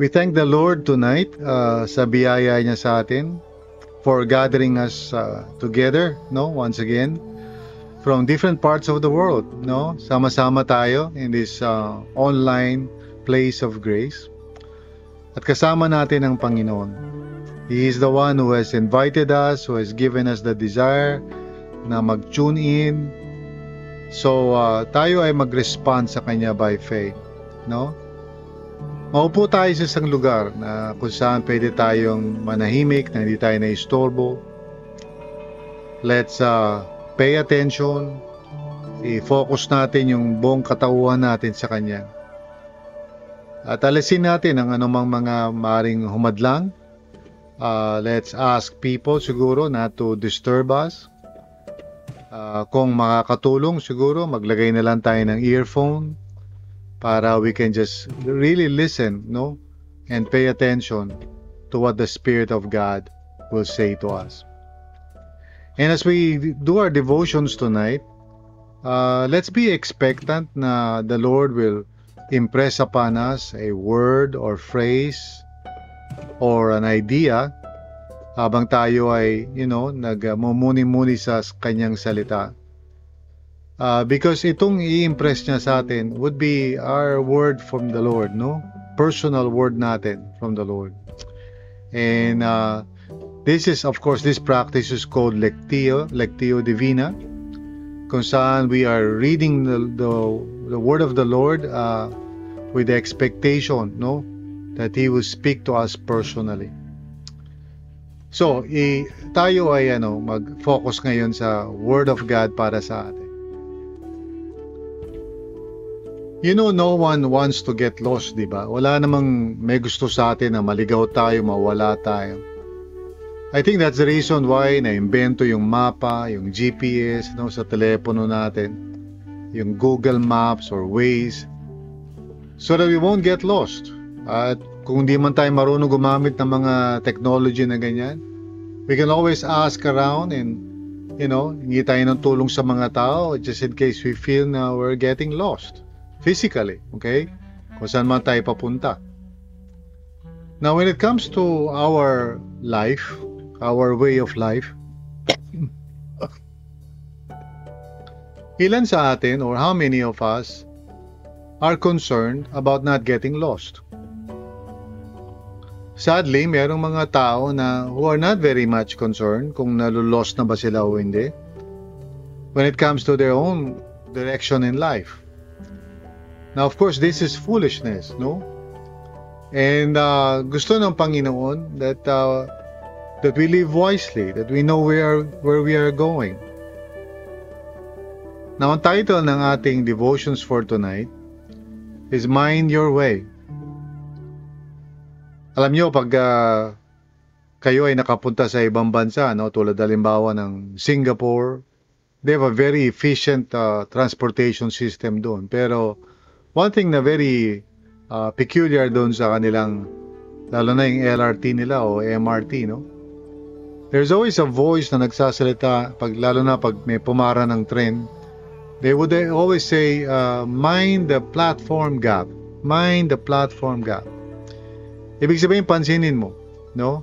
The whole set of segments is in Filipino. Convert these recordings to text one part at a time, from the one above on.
We thank the Lord tonight uh, sa biyaya niya sa atin for gathering us uh, together, no, once again from different parts of the world, no? Sama-sama tayo in this uh, online place of grace. At kasama natin ang Panginoon. He is the one who has invited us, who has given us the desire na mag-tune in. So, uh, tayo ay mag-respond sa Kanya by faith, no? Maupo tayo sa isang lugar na kung saan pwede tayong manahimik na hindi tayo na-istorbo. Let's uh, pay attention. I-focus natin yung buong katauhan natin sa Kanya. At alisin natin ang anumang mga maring humadlang. Uh, let's ask people siguro not to disturb us. Uh, kung makakatulong siguro, maglagay na lang tayo ng earphone para we can just really listen, no? And pay attention to what the Spirit of God will say to us. And as we do our devotions tonight, uh, let's be expectant na the Lord will impress upon us a word or phrase or an idea habang tayo ay, you know, nagmumuni-muni sa kanyang salita. Uh, because itong i-impress niya sa atin would be our word from the Lord, no? Personal word natin from the Lord. And uh, this is, of course, this practice is called Lectio, Lectio Divina, kung saan we are reading the, the, the word of the Lord uh, with the expectation, no? That He will speak to us personally. So, i, tayo ay ano, mag-focus ngayon sa Word of God para sa atin. You know, no one wants to get lost, di ba? Wala namang may gusto sa atin na maligaw tayo, mawala tayo. I think that's the reason why na-invento yung mapa, yung GPS no, sa telepono natin, yung Google Maps or Waze, so that we won't get lost. At kung di man tayo marunong gumamit ng mga technology na ganyan, we can always ask around and, you know, hindi tayo ng tulong sa mga tao just in case we feel na we're getting lost physically, okay? Kung saan man tayo papunta. Now, when it comes to our life, our way of life, ilan sa atin or how many of us are concerned about not getting lost? Sadly, merong mga tao na who are not very much concerned kung nalulost na ba sila o hindi when it comes to their own direction in life. Now, of course, this is foolishness, no? And uh, gusto ng Panginoon that uh, that we live wisely, that we know where where we are going. Now, ang title ng ating devotions for tonight is Mind Your Way. Alam nyo, pag uh, kayo ay nakapunta sa ibang bansa, no, tulad halimbawa ng Singapore, they have a very efficient uh, transportation system doon. Pero one thing na very uh, peculiar doon sa kanilang, lalo na yung LRT nila o MRT, no? There's always a voice na nagsasalita, pag, lalo na pag may pumara ng tren, they would always say, uh, mind the platform gap. Mind the platform gap. Ibig sabihin, pansinin mo, no?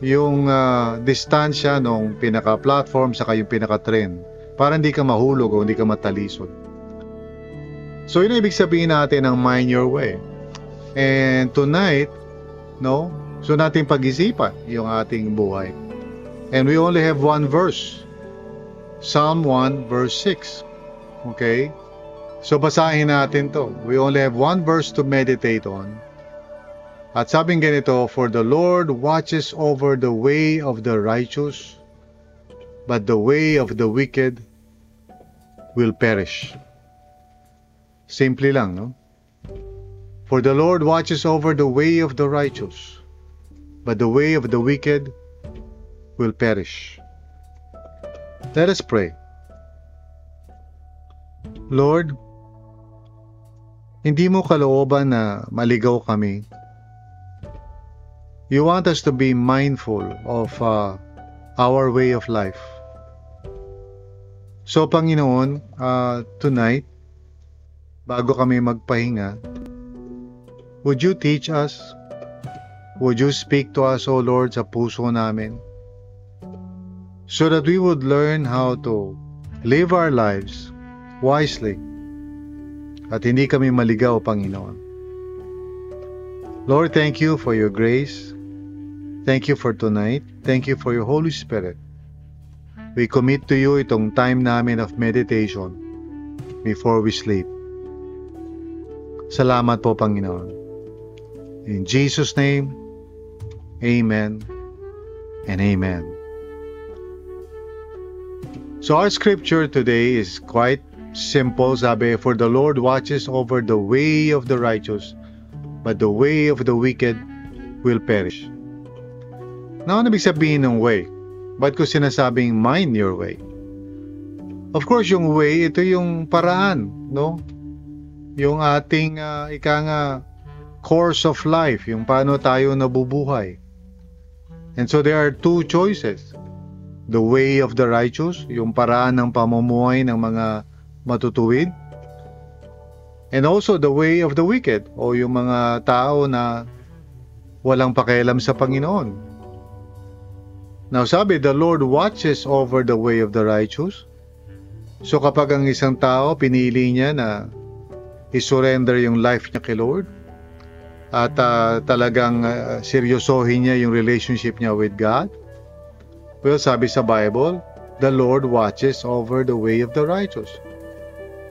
Yung uh, distansya nung pinaka-platform sa yung pinaka-tren para hindi ka mahulog o hindi ka matalisod. So, yun ang ibig sabihin natin ng mind your way. And tonight, no, so natin pag-isipan yung ating buhay. And we only have one verse. Psalm 1 verse 6. Okay? So basahin natin to. We only have one verse to meditate on. At sabing ganito, For the Lord watches over the way of the righteous, but the way of the wicked will perish. Simple lang, no? For the Lord watches over the way of the righteous, but the way of the wicked will perish. Let us pray. Lord, hindi mo kalooban na maligaw kami. You want us to be mindful of uh, our way of life. So, Panginoon, uh, tonight, bago kami magpahinga, would you teach us? Would you speak to us, O Lord, sa puso namin? So that we would learn how to live our lives wisely at hindi kami maligaw, Panginoon. Lord, thank you for your grace. Thank you for tonight. Thank you for your Holy Spirit. We commit to you itong time namin of meditation before we sleep. Salamat po, Panginoon. In Jesus' name, Amen and Amen. So our scripture today is quite simple. Sabi, For the Lord watches over the way of the righteous, but the way of the wicked will perish. Na ano ibig sabihin ng way? Ba't ko sinasabing mind your way? Of course, yung way, ito yung paraan, no? Yung ating, uh, ika nga, course of life, yung paano tayo nabubuhay. And so there are two choices. The way of the righteous, yung paraan ng pamumuhay ng mga matutuwid. And also the way of the wicked, o yung mga tao na walang pakialam sa Panginoon. Now sabi, the Lord watches over the way of the righteous. So kapag ang isang tao pinili niya na i-surrender yung life niya kay Lord at uh, talagang uh, seryosohin niya yung relationship niya with God, well, sabi sa Bible, the Lord watches over the way of the righteous.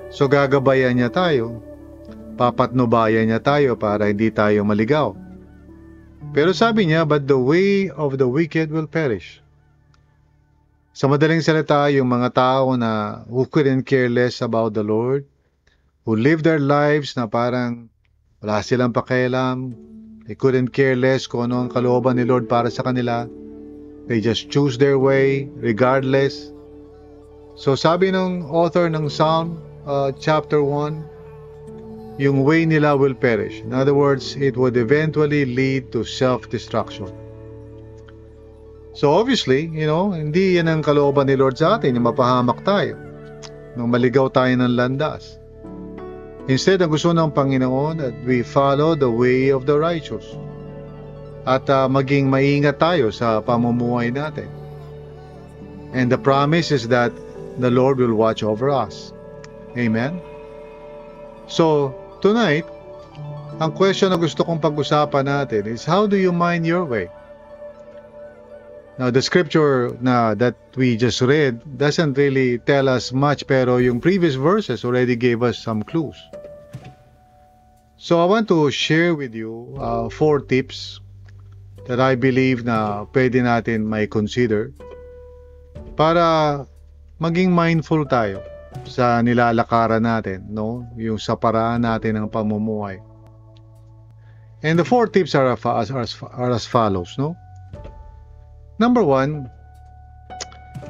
So gagabayan niya tayo, papatnubayan niya tayo para hindi tayo maligaw. Pero sabi niya, but the way of the wicked will perish. Sa madaling salita, yung mga tao na who couldn't care less about the Lord, who live their lives na parang wala silang pakialam, they couldn't care less kung ano ang kalooban ni Lord para sa kanila. They just choose their way regardless. So sabi ng author ng Psalm uh, chapter 1, yung way nila will perish. In other words, it would eventually lead to self-destruction. So obviously, you know, hindi yan ang kalooban ni Lord sa atin, yung mapahamak tayo, nung maligaw tayo ng landas. Instead, ang gusto ng Panginoon that we follow the way of the righteous. At uh, maging maingat tayo sa pamumuhay natin. And the promise is that the Lord will watch over us. Amen? So, Tonight, ang question na gusto kong pag-usapan natin is how do you mind your way? Now, the scripture na that we just read doesn't really tell us much pero yung previous verses already gave us some clues. So I want to share with you uh, four tips that I believe na pwede natin may consider para maging mindful tayo sa nilalakaran natin, no? Yung sa paraan natin ng pamumuhay. And the four tips are, are, are as follows, no? Number one,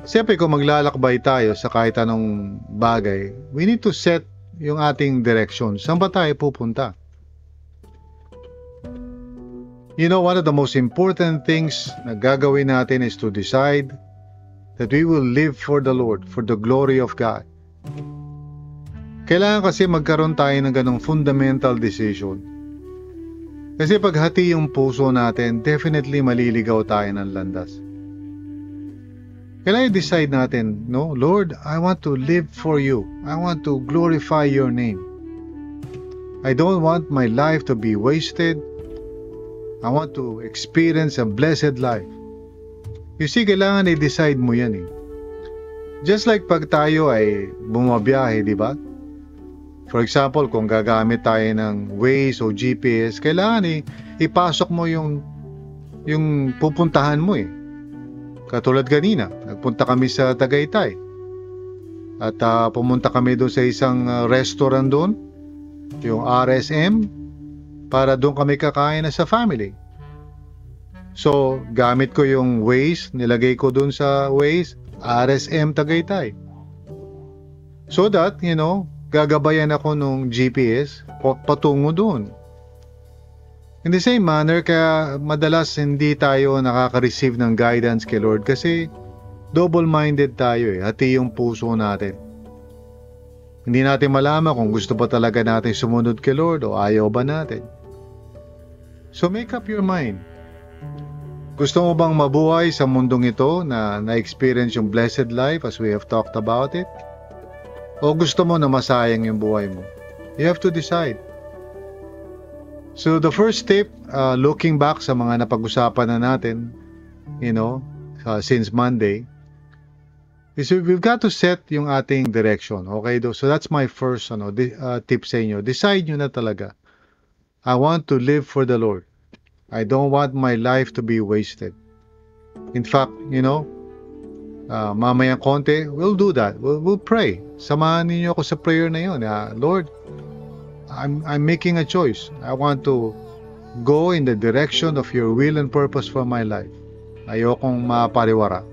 siyempre kung maglalakbay tayo sa kahit anong bagay, we need to set yung ating direction. Saan ba tayo pupunta? You know, one of the most important things na gagawin natin is to decide that we will live for the Lord, for the glory of God. Kailangan kasi magkaroon tayo ng ganong fundamental decision. Kasi pag hati yung puso natin, definitely maliligaw tayo ng landas. Kailangan decide natin, no, Lord, I want to live for you. I want to glorify your name. I don't want my life to be wasted. I want to experience a blessed life. You see, kailangan i-decide mo yan eh. Just like pag tayo ay bumabiyahe, di ba? For example, kung gagamit tayo ng Waze o GPS, kailangan eh, ipasok mo yung yung pupuntahan mo eh. Katulad kanina, nagpunta kami sa Tagaytay. At ah, pumunta kami doon sa isang ah, restaurant doon, yung RSM, para doon kami kakain na sa family. So, gamit ko yung Waze, nilagay ko doon sa Waze, RSM Tagaytay. So that, you know, gagabayan ako nung GPS pa- patungo doon. In the same manner, kaya madalas hindi tayo nakaka-receive ng guidance kay Lord kasi double-minded tayo eh, hati yung puso natin. Hindi natin malaman kung gusto pa talaga natin sumunod kay Lord o ayaw ba natin. So make up your mind. Gusto mo bang mabuhay sa mundong ito na na-experience yung blessed life as we have talked about it? O gusto mo na masayang yung buhay mo? You have to decide. So the first step, uh, looking back sa mga napag-usapan na natin, you know, uh, since Monday, is we've got to set yung ating direction. Okay? So that's my first ano, uh, tip sa inyo. Decide nyo na talaga. I want to live for the Lord. I don't want my life to be wasted. In fact, you know, uh, mamayang konti, we'll do that. We'll, we'll pray. Samahan niyo ako sa prayer na yun. Uh, Lord, I'm, I'm making a choice. I want to go in the direction of your will and purpose for my life. Ayokong mapariwara.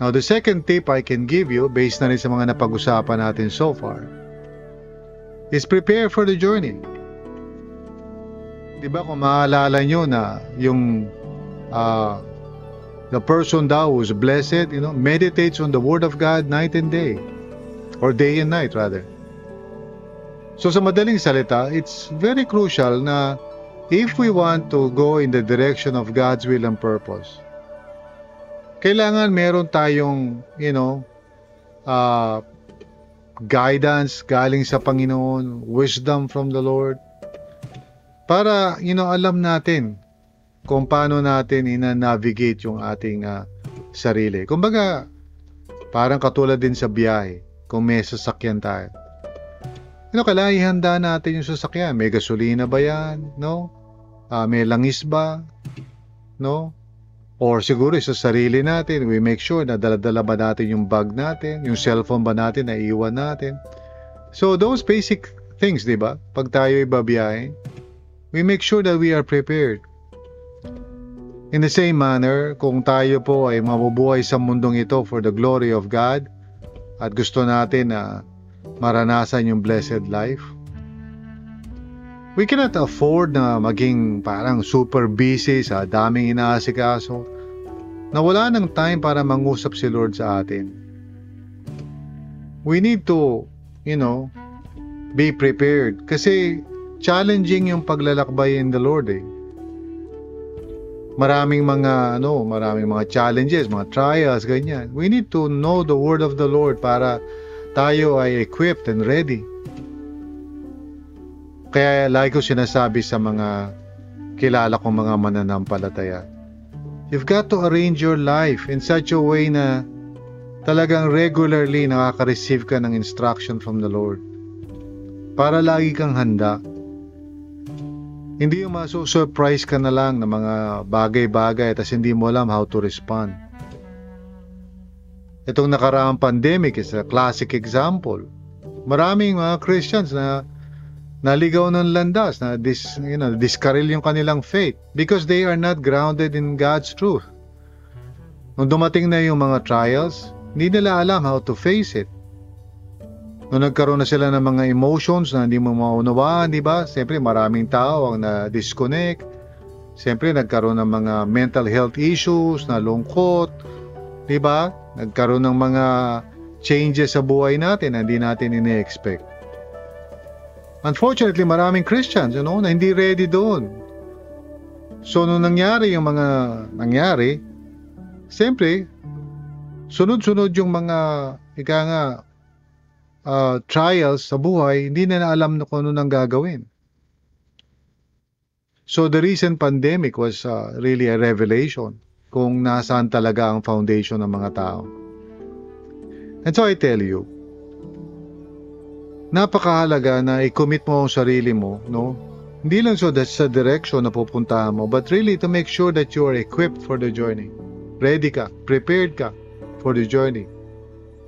Now, the second tip I can give you, based na rin sa mga napag-usapan natin so far, is prepare for the journey. Di ba kung maalala nyo na yung uh, the person daw who's blessed, you know, meditates on the Word of God night and day. Or day and night, rather. So sa madaling salita, it's very crucial na if we want to go in the direction of God's will and purpose, kailangan meron tayong, you know, uh, guidance galing sa Panginoon, wisdom from the Lord, para, you know, alam natin kung paano natin ina-navigate yung ating uh, sarili. Kumbaga, parang katulad din sa biyahe, kung may sasakyan tayo. Ano, kailangan ihanda natin yung sasakyan. May gasolina ba yan? No? Uh, may langis ba? No? Or siguro sa sarili natin, we make sure na daladala ba natin yung bag natin, yung cellphone ba natin na iwan natin. So those basic things, di ba? Pag tayo ibabiyahe, we make sure that we are prepared. In the same manner, kung tayo po ay mabubuhay sa mundong ito for the glory of God at gusto natin na maranasan yung blessed life, we cannot afford na maging parang super busy sa daming inaasikaso na wala ng time para mangusap si Lord sa atin. We need to, you know, be prepared kasi challenging yung paglalakbay in the Lord eh. Maraming mga ano, maraming mga challenges, mga trials, ganyan. We need to know the word of the Lord para tayo ay equipped and ready. Kaya lagi ko sinasabi sa mga kilala kong mga mananampalataya, you've got to arrange your life in such a way na talagang regularly nakaka-receive ka ng instruction from the Lord. Para lagi kang handa. Hindi yung maso-surprise ka na lang ng mga bagay-bagay at hindi mo alam how to respond. Itong nakaraang pandemic is a classic example. Maraming mga Christians na naligaw ng landas na dis, you know, diskaril yung kanilang faith because they are not grounded in God's truth. Nung dumating na yung mga trials, hindi nila alam how to face it. Nung nagkaroon na sila ng mga emotions na hindi mo maunawaan, di ba? Siyempre maraming tao ang na-disconnect. Siyempre nagkaroon ng mga mental health issues, na lungkot, di ba? Nagkaroon ng mga changes sa buhay natin na hindi natin ini-expect. Unfortunately, maraming Christians, you know, na hindi ready doon. So, nung nangyari yung mga nangyari, siyempre, sunod-sunod yung mga, ika nga, uh, trials sa buhay, hindi na alam na kung ano nang gagawin. So, the recent pandemic was uh, really a revelation kung nasaan talaga ang foundation ng mga tao. And so I tell you, napakahalaga na i-commit mo ang sarili mo, no? Hindi lang so that sa direction na pupuntahan mo, but really to make sure that you are equipped for the journey. Ready ka, prepared ka for the journey.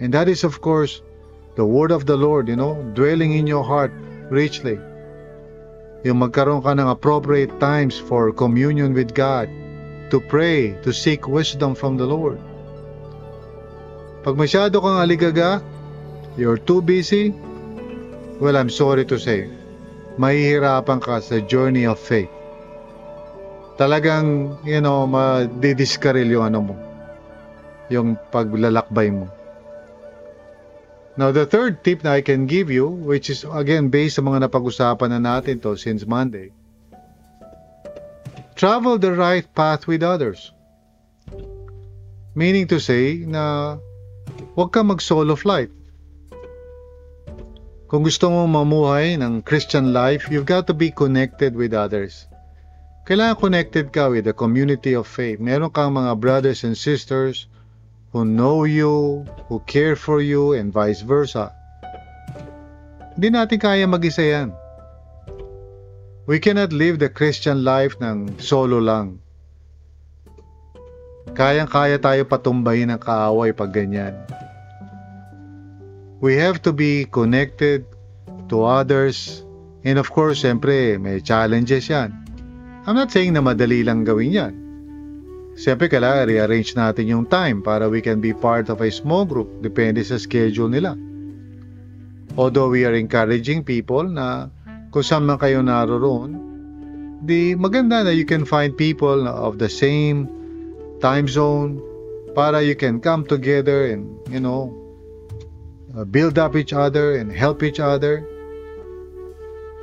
And that is, of course, the word of the Lord, you know, dwelling in your heart richly. Yung magkaroon ka ng appropriate times for communion with God, to pray, to seek wisdom from the Lord. Pag masyado kang aligaga, you're too busy, well, I'm sorry to say, mahihirapan ka sa journey of faith. Talagang, you know, madidiskaril yung ano mo, yung paglalakbay mo. Now, the third tip na I can give you, which is again based sa mga napag-usapan na natin to since Monday, travel the right path with others. Meaning to say na huwag ka mag-solo flight. Kung gusto mo mamuhay ng Christian life, you've got to be connected with others. Kailangan connected ka with the community of faith. Meron kang mga brothers and sisters who know you, who care for you, and vice versa. Hindi natin kaya mag-isa yan. We cannot live the Christian life ng solo lang. Kayang-kaya tayo patumbahin ng kaaway pag ganyan. We have to be connected to others and of course, siyempre, may challenges yan. I'm not saying na madali lang gawin yan. Siyempre, kailangan rearrange natin yung time para we can be part of a small group. Depende sa schedule nila. Although we are encouraging people na kung saan man kayo naroon, di maganda na you can find people of the same time zone para you can come together and, you know, uh, build up each other and help each other.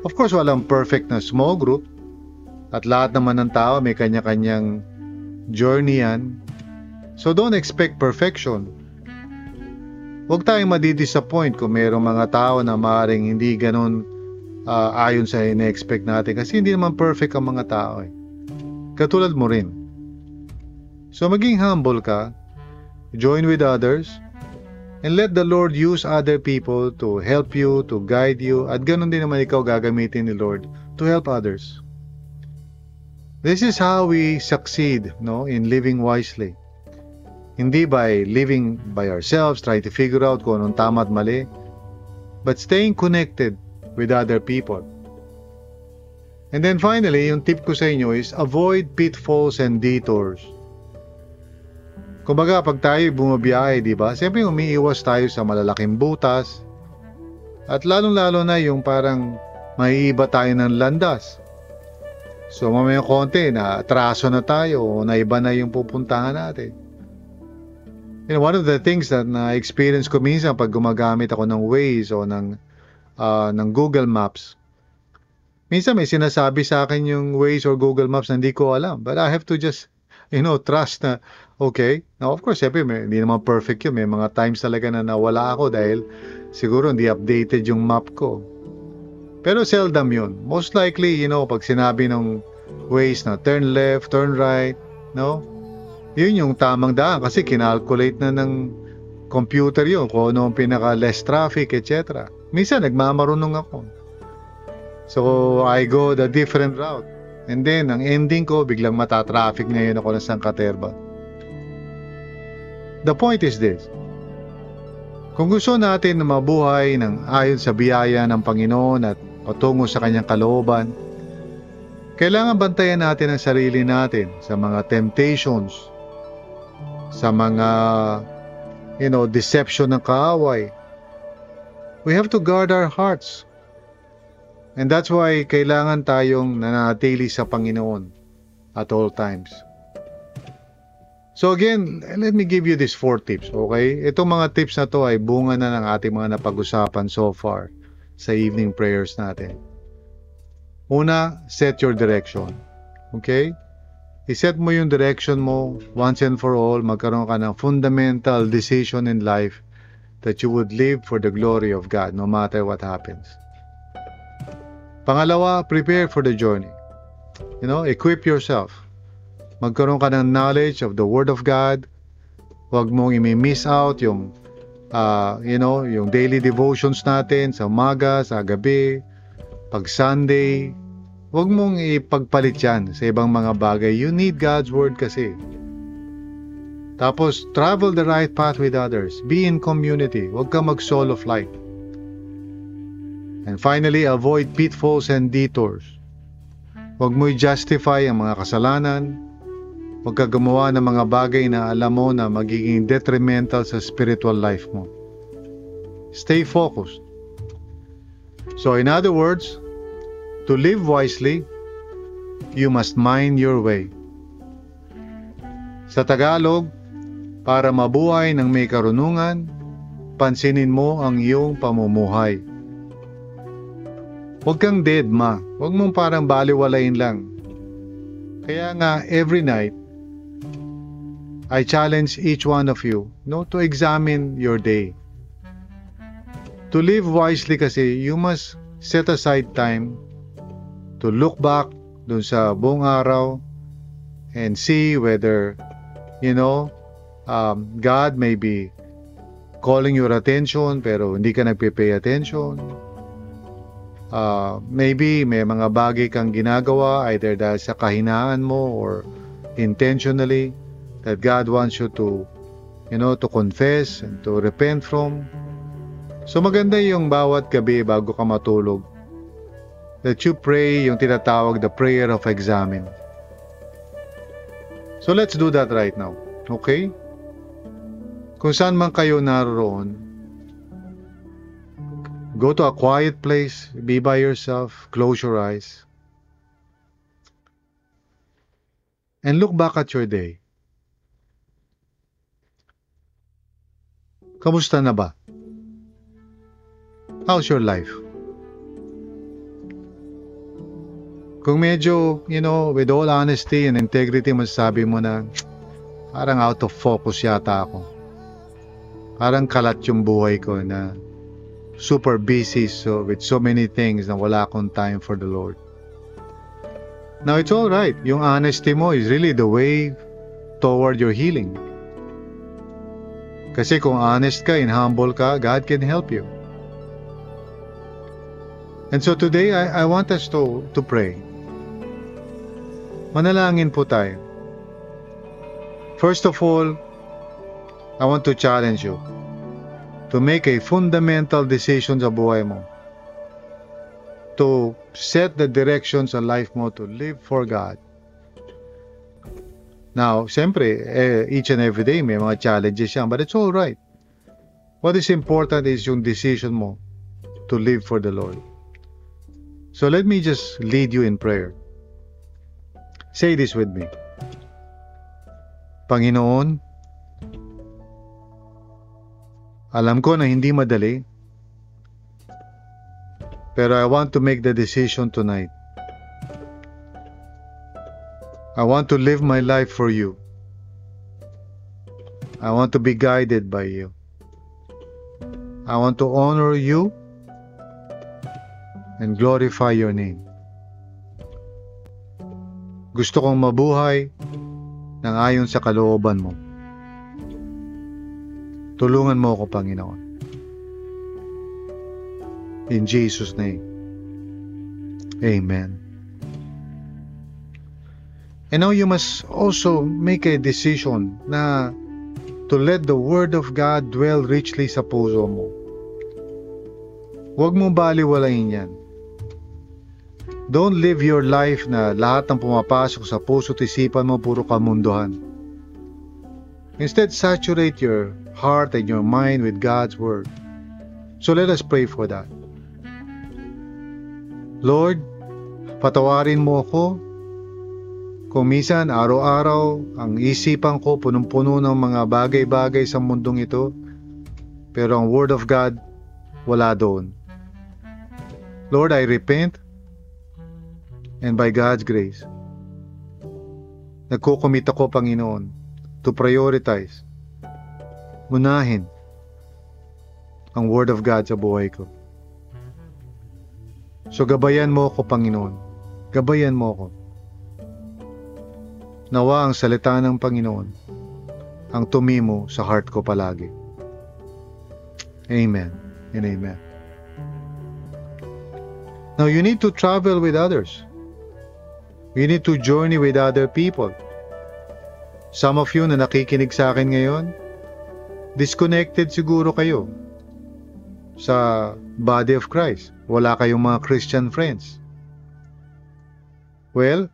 Of course, walang perfect na small group. At lahat naman ng tao may kanya-kanyang journey yan. So don't expect perfection. Huwag tayong madidisappoint kung mayroong mga tao na maaaring hindi ganun uh, ayon sa ine-expect natin kasi hindi naman perfect ang mga tao eh. Katulad mo rin. So maging humble ka, join with others, and let the Lord use other people to help you, to guide you, at ganun din naman ikaw gagamitin ni Lord to help others. This is how we succeed no, in living wisely. Hindi by living by ourselves, trying to figure out kung anong tama at mali, but staying connected with other people. And then finally, yung tip ko sa inyo is avoid pitfalls and detours. Kumbaga, pag tayo bumabiyahe, di ba? Siyempre, umiiwas tayo sa malalaking butas. At lalong-lalo na yung parang maiiba tayo ng landas. So mamaya konti na atraso na tayo o na iba na yung pupuntahan natin. You know, one of the things that na-experience ko minsan pag gumagamit ako ng Waze o ng, uh, ng Google Maps, minsan may sinasabi sa akin yung Waze or Google Maps na hindi ko alam. But I have to just, you know, trust na, okay. Now, of course, siyempre, may, hindi naman perfect yun. May mga times talaga na nawala ako dahil siguro hindi updated yung map ko. Pero seldom yun. Most likely, you know, pag sinabi ng ways na turn left, turn right, no? Yun yung tamang daan kasi kinalculate na ng computer yun kung ano ang pinaka less traffic, etc. Minsan nagmamarunong ako. So, I go the different route. And then, ang ending ko, biglang matatraffic ngayon ako ng Sangkaterba. The point is this. Kung gusto natin na mabuhay ng ayon sa biyaya ng Panginoon at patungo sa kanyang kalooban, kailangan bantayan natin ang sarili natin sa mga temptations, sa mga you know, deception ng kaaway. We have to guard our hearts. And that's why kailangan tayong nanatili sa Panginoon at all times. So again, let me give you these four tips, okay? Itong mga tips na to ay bunga na ng ating mga napag-usapan so far sa evening prayers natin. Una, set your direction. Okay? I-set mo yung direction mo once and for all, magkaroon ka ng fundamental decision in life that you would live for the glory of God no matter what happens. Pangalawa, prepare for the journey. You know, equip yourself. Magkaroon ka ng knowledge of the Word of God. Huwag mong imi-miss out yung uh, you know, yung daily devotions natin sa umaga, sa gabi, pag Sunday, huwag mong ipagpalit yan sa ibang mga bagay. You need God's Word kasi. Tapos, travel the right path with others. Be in community. Huwag ka mag-solo flight. And finally, avoid pitfalls and detours. Huwag mo i-justify ang mga kasalanan. Huwag ng mga bagay na alam mo na magiging detrimental sa spiritual life mo. Stay focused. So in other words, to live wisely, you must mind your way. Sa Tagalog, para mabuhay ng may karunungan, pansinin mo ang iyong pamumuhay. Huwag kang deadma. Huwag mong parang baliwalain lang. Kaya nga, every night, I challenge each one of you no, to examine your day. To live wisely kasi, you must set aside time to look back dun sa buong araw and see whether, you know, um, God may be calling your attention pero hindi ka nagpe-pay attention. Uh, maybe may mga bagay kang ginagawa either dahil sa kahinaan mo or intentionally that God wants you to you know to confess and to repent from. So maganda yung bawat gabi bago ka matulog that you pray yung tinatawag the prayer of examine. So let's do that right now. Okay? Kung saan man kayo naroon, go to a quiet place, be by yourself, close your eyes, and look back at your day. Kamusta na ba? How's your life? Kung medyo, you know, with all honesty and integrity, masasabi mo na parang out of focus yata ako parang kalat yung buhay ko na super busy so with so many things na wala akong time for the Lord. Now it's all right. Yung honesty mo is really the way toward your healing. Kasi kung honest ka and humble ka, God can help you. And so today, I, I want us to, to pray. Manalangin po tayo. First of all, I want to challenge you to make a fundamental decision sa buhay mo. To set the direction sa life mo to live for God. Now, siyempre, eh, each and every day may mga challenges yan, but it's all right. What is important is yung decision mo to live for the Lord. So let me just lead you in prayer. Say this with me. Panginoon, Alam ko na hindi madali. Pero I want to make the decision tonight. I want to live my life for you. I want to be guided by you. I want to honor you and glorify your name. Gusto kong mabuhay ng ayon sa kalooban mo. Tulungan mo ako, Panginoon. In Jesus' name. Amen. And now you must also make a decision na to let the Word of God dwell richly sa puso mo. Huwag mo baliwalayin yan. Don't live your life na lahat ng pumapasok sa puso at isipan mo puro kamunduhan. Instead, saturate your heart and your mind with God's Word. So let us pray for that. Lord, patawarin mo ako kung minsan araw-araw ang isipan ko punong-puno ng mga bagay-bagay sa mundong ito, pero ang Word of God wala doon. Lord, I repent and by God's grace, nagkukumit ako, Panginoon, to prioritize unahin ang Word of God sa buhay ko. So gabayan mo ako, Panginoon. Gabayan mo ako. Nawa ang salita ng Panginoon ang tumimo sa heart ko palagi. Amen and amen. Now you need to travel with others. You need to journey with other people. Some of you na nakikinig sa akin ngayon, disconnected siguro kayo sa body of Christ. Wala kayong mga Christian friends. Well,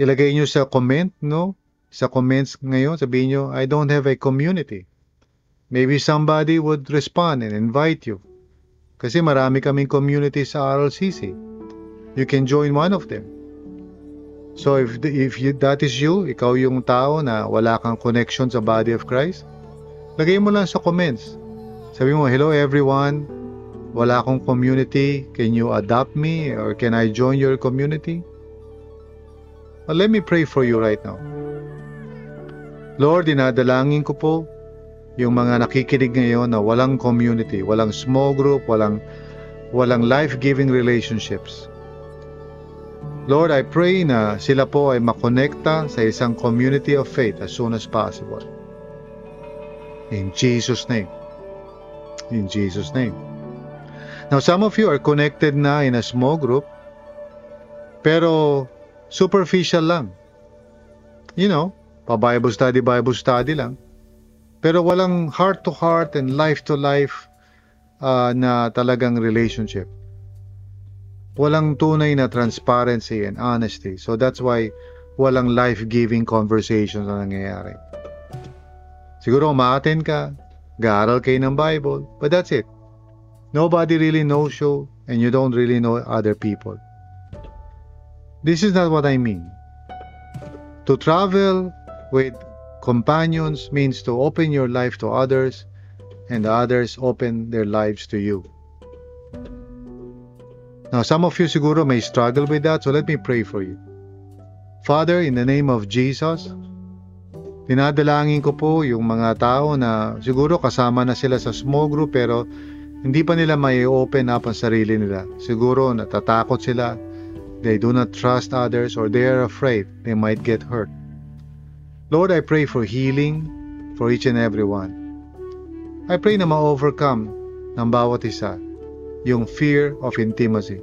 ilagay nyo sa comment, no? Sa comments ngayon, sabihin nyo, I don't have a community. Maybe somebody would respond and invite you. Kasi marami kaming community sa RLCC. You can join one of them. So if if you, that is you, ikaw yung tao na wala kang connection sa body of Christ, lagay mo lang sa comments. Sabi mo, hello everyone, wala akong community, can you adopt me or can I join your community? Well, let me pray for you right now. Lord, dinadalangin ko po yung mga nakikinig ngayon na walang community, walang small group, walang walang life-giving relationships. Lord, I pray na sila po ay makonekta sa isang community of faith as soon as possible. In Jesus' name. In Jesus' name. Now, some of you are connected na in a small group, pero superficial lang. You know, pa-Bible study, Bible study lang. Pero walang heart-to-heart and life-to-life uh, na talagang relationship walang tunay na transparency and honesty. So that's why walang life-giving conversations na nangyayari. Siguro umaaten ka, gaaral kayo ng Bible, but that's it. Nobody really knows you and you don't really know other people. This is not what I mean. To travel with companions means to open your life to others and others open their lives to you. Now, some of you siguro may struggle with that, so let me pray for you. Father, in the name of Jesus, dinadalangin ko po yung mga tao na siguro kasama na sila sa small group pero hindi pa nila may open up ang sarili nila. Siguro natatakot sila, they do not trust others or they are afraid they might get hurt. Lord, I pray for healing for each and every one. I pray na ma-overcome ng bawat isa yung fear of intimacy.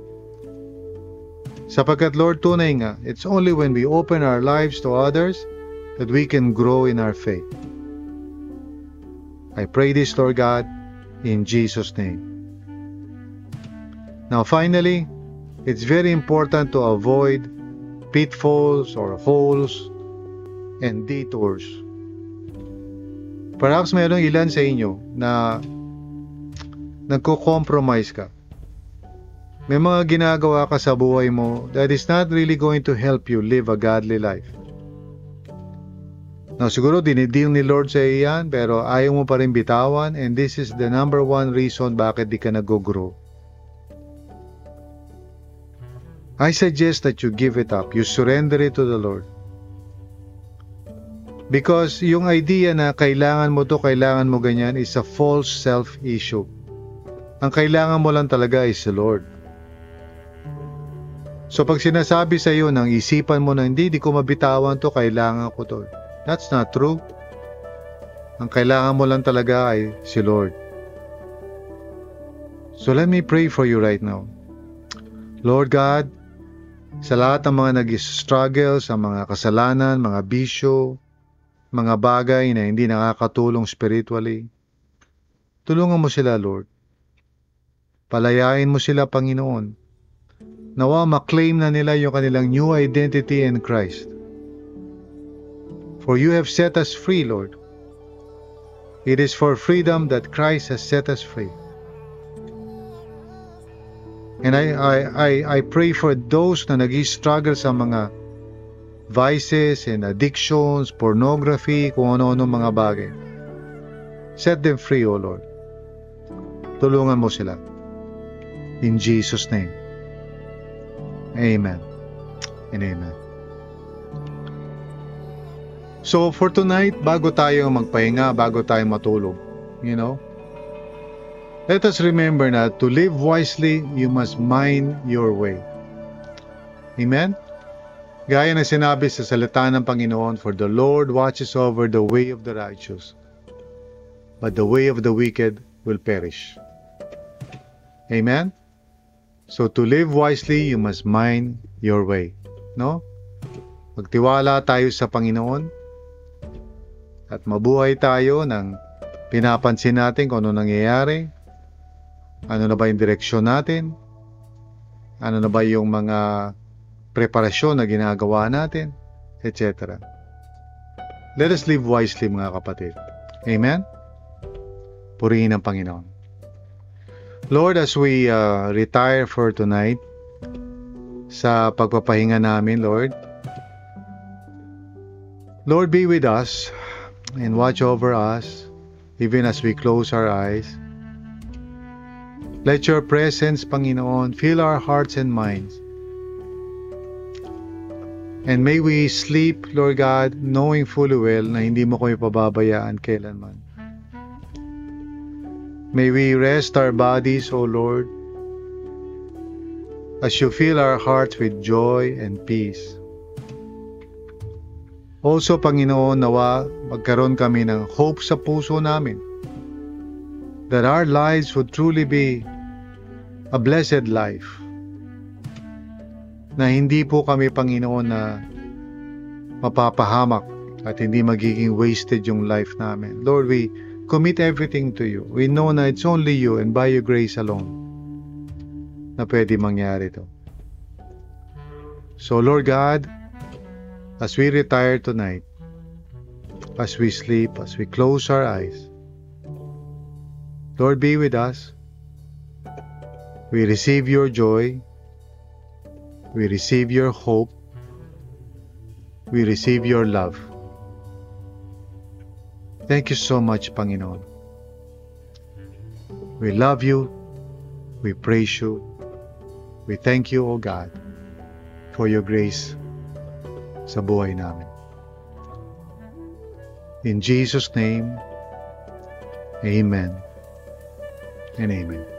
Sapagkat Lord, tunay nga, it's only when we open our lives to others that we can grow in our faith. I pray this, Lord God, in Jesus' name. Now, finally, it's very important to avoid pitfalls or holes and detours. Perhaps mayroong ilan sa inyo na nagko-compromise ka. May mga ginagawa ka sa buhay mo that is not really going to help you live a godly life. Now, siguro dinideal ni Lord sa iyan pero ayaw mo pa rin bitawan and this is the number one reason bakit di ka nag-grow. I suggest that you give it up. You surrender it to the Lord. Because yung idea na kailangan mo to, kailangan mo ganyan is a false self-issue. Ang kailangan mo lang talaga is the Lord. So pag sinasabi sa iyo ng isipan mo na hindi, di ko mabitawan to, kailangan ko to. That's not true. Ang kailangan mo lang talaga ay si Lord. So let me pray for you right now. Lord God, sa lahat ng mga nag-struggle sa mga kasalanan, mga bisyo, mga bagay na hindi nakakatulong spiritually, tulungan mo sila, Lord. Palayain mo sila, Panginoon. Nawa maklaim na nila yung kanilang new identity in Christ. For you have set us free, Lord. It is for freedom that Christ has set us free. And I, I, I, I pray for those na nag-struggle sa mga vices and addictions, pornography, kung ano-ano mga bagay. Set them free, O Lord. Tulungan mo sila. In Jesus' name. Amen. And amen. So for tonight, bago tayo magpahinga, bago tayo matulog, you know, let us remember na to live wisely, you must mind your way. Amen? Gaya na sinabi sa salita ng Panginoon, For the Lord watches over the way of the righteous, but the way of the wicked will perish. Amen? So to live wisely, you must mind your way. No? Magtiwala tayo sa Panginoon. at mabuhay tayo ng pinapansin natin kung ano nangyayari, ano na ba yung direksyon natin, ano na ba yung mga preparasyon na ginagawa natin, etc. Let us live wisely mga kapatid. Amen? Purihin ang Panginoon. Lord, as we uh, retire for tonight, sa pagpapahinga namin, Lord, Lord, be with us and watch over us even as we close our eyes. Let your presence, Panginoon, fill our hearts and minds. And may we sleep, Lord God, knowing fully well na hindi mo kami pababayaan kailanman. May we rest our bodies, O Lord, as you fill our hearts with joy and peace. Also, Panginoon, nawa magkaroon kami ng hope sa puso namin that our lives would truly be a blessed life. Na hindi po kami, Panginoon, na mapapahamak at hindi magiging wasted yung life namin. Lord, we commit everything to you. We know na it's only you and by your grace alone na pwede mangyari to. So, Lord God, as we retire tonight, as we sleep, as we close our eyes, Lord, be with us. We receive your joy. We receive your hope. We receive your love. Thank you so much, Panginoon. We love you. We praise you. We thank you, O God, for your grace sa buhay namin. In Jesus' name, Amen and Amen.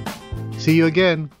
See you again.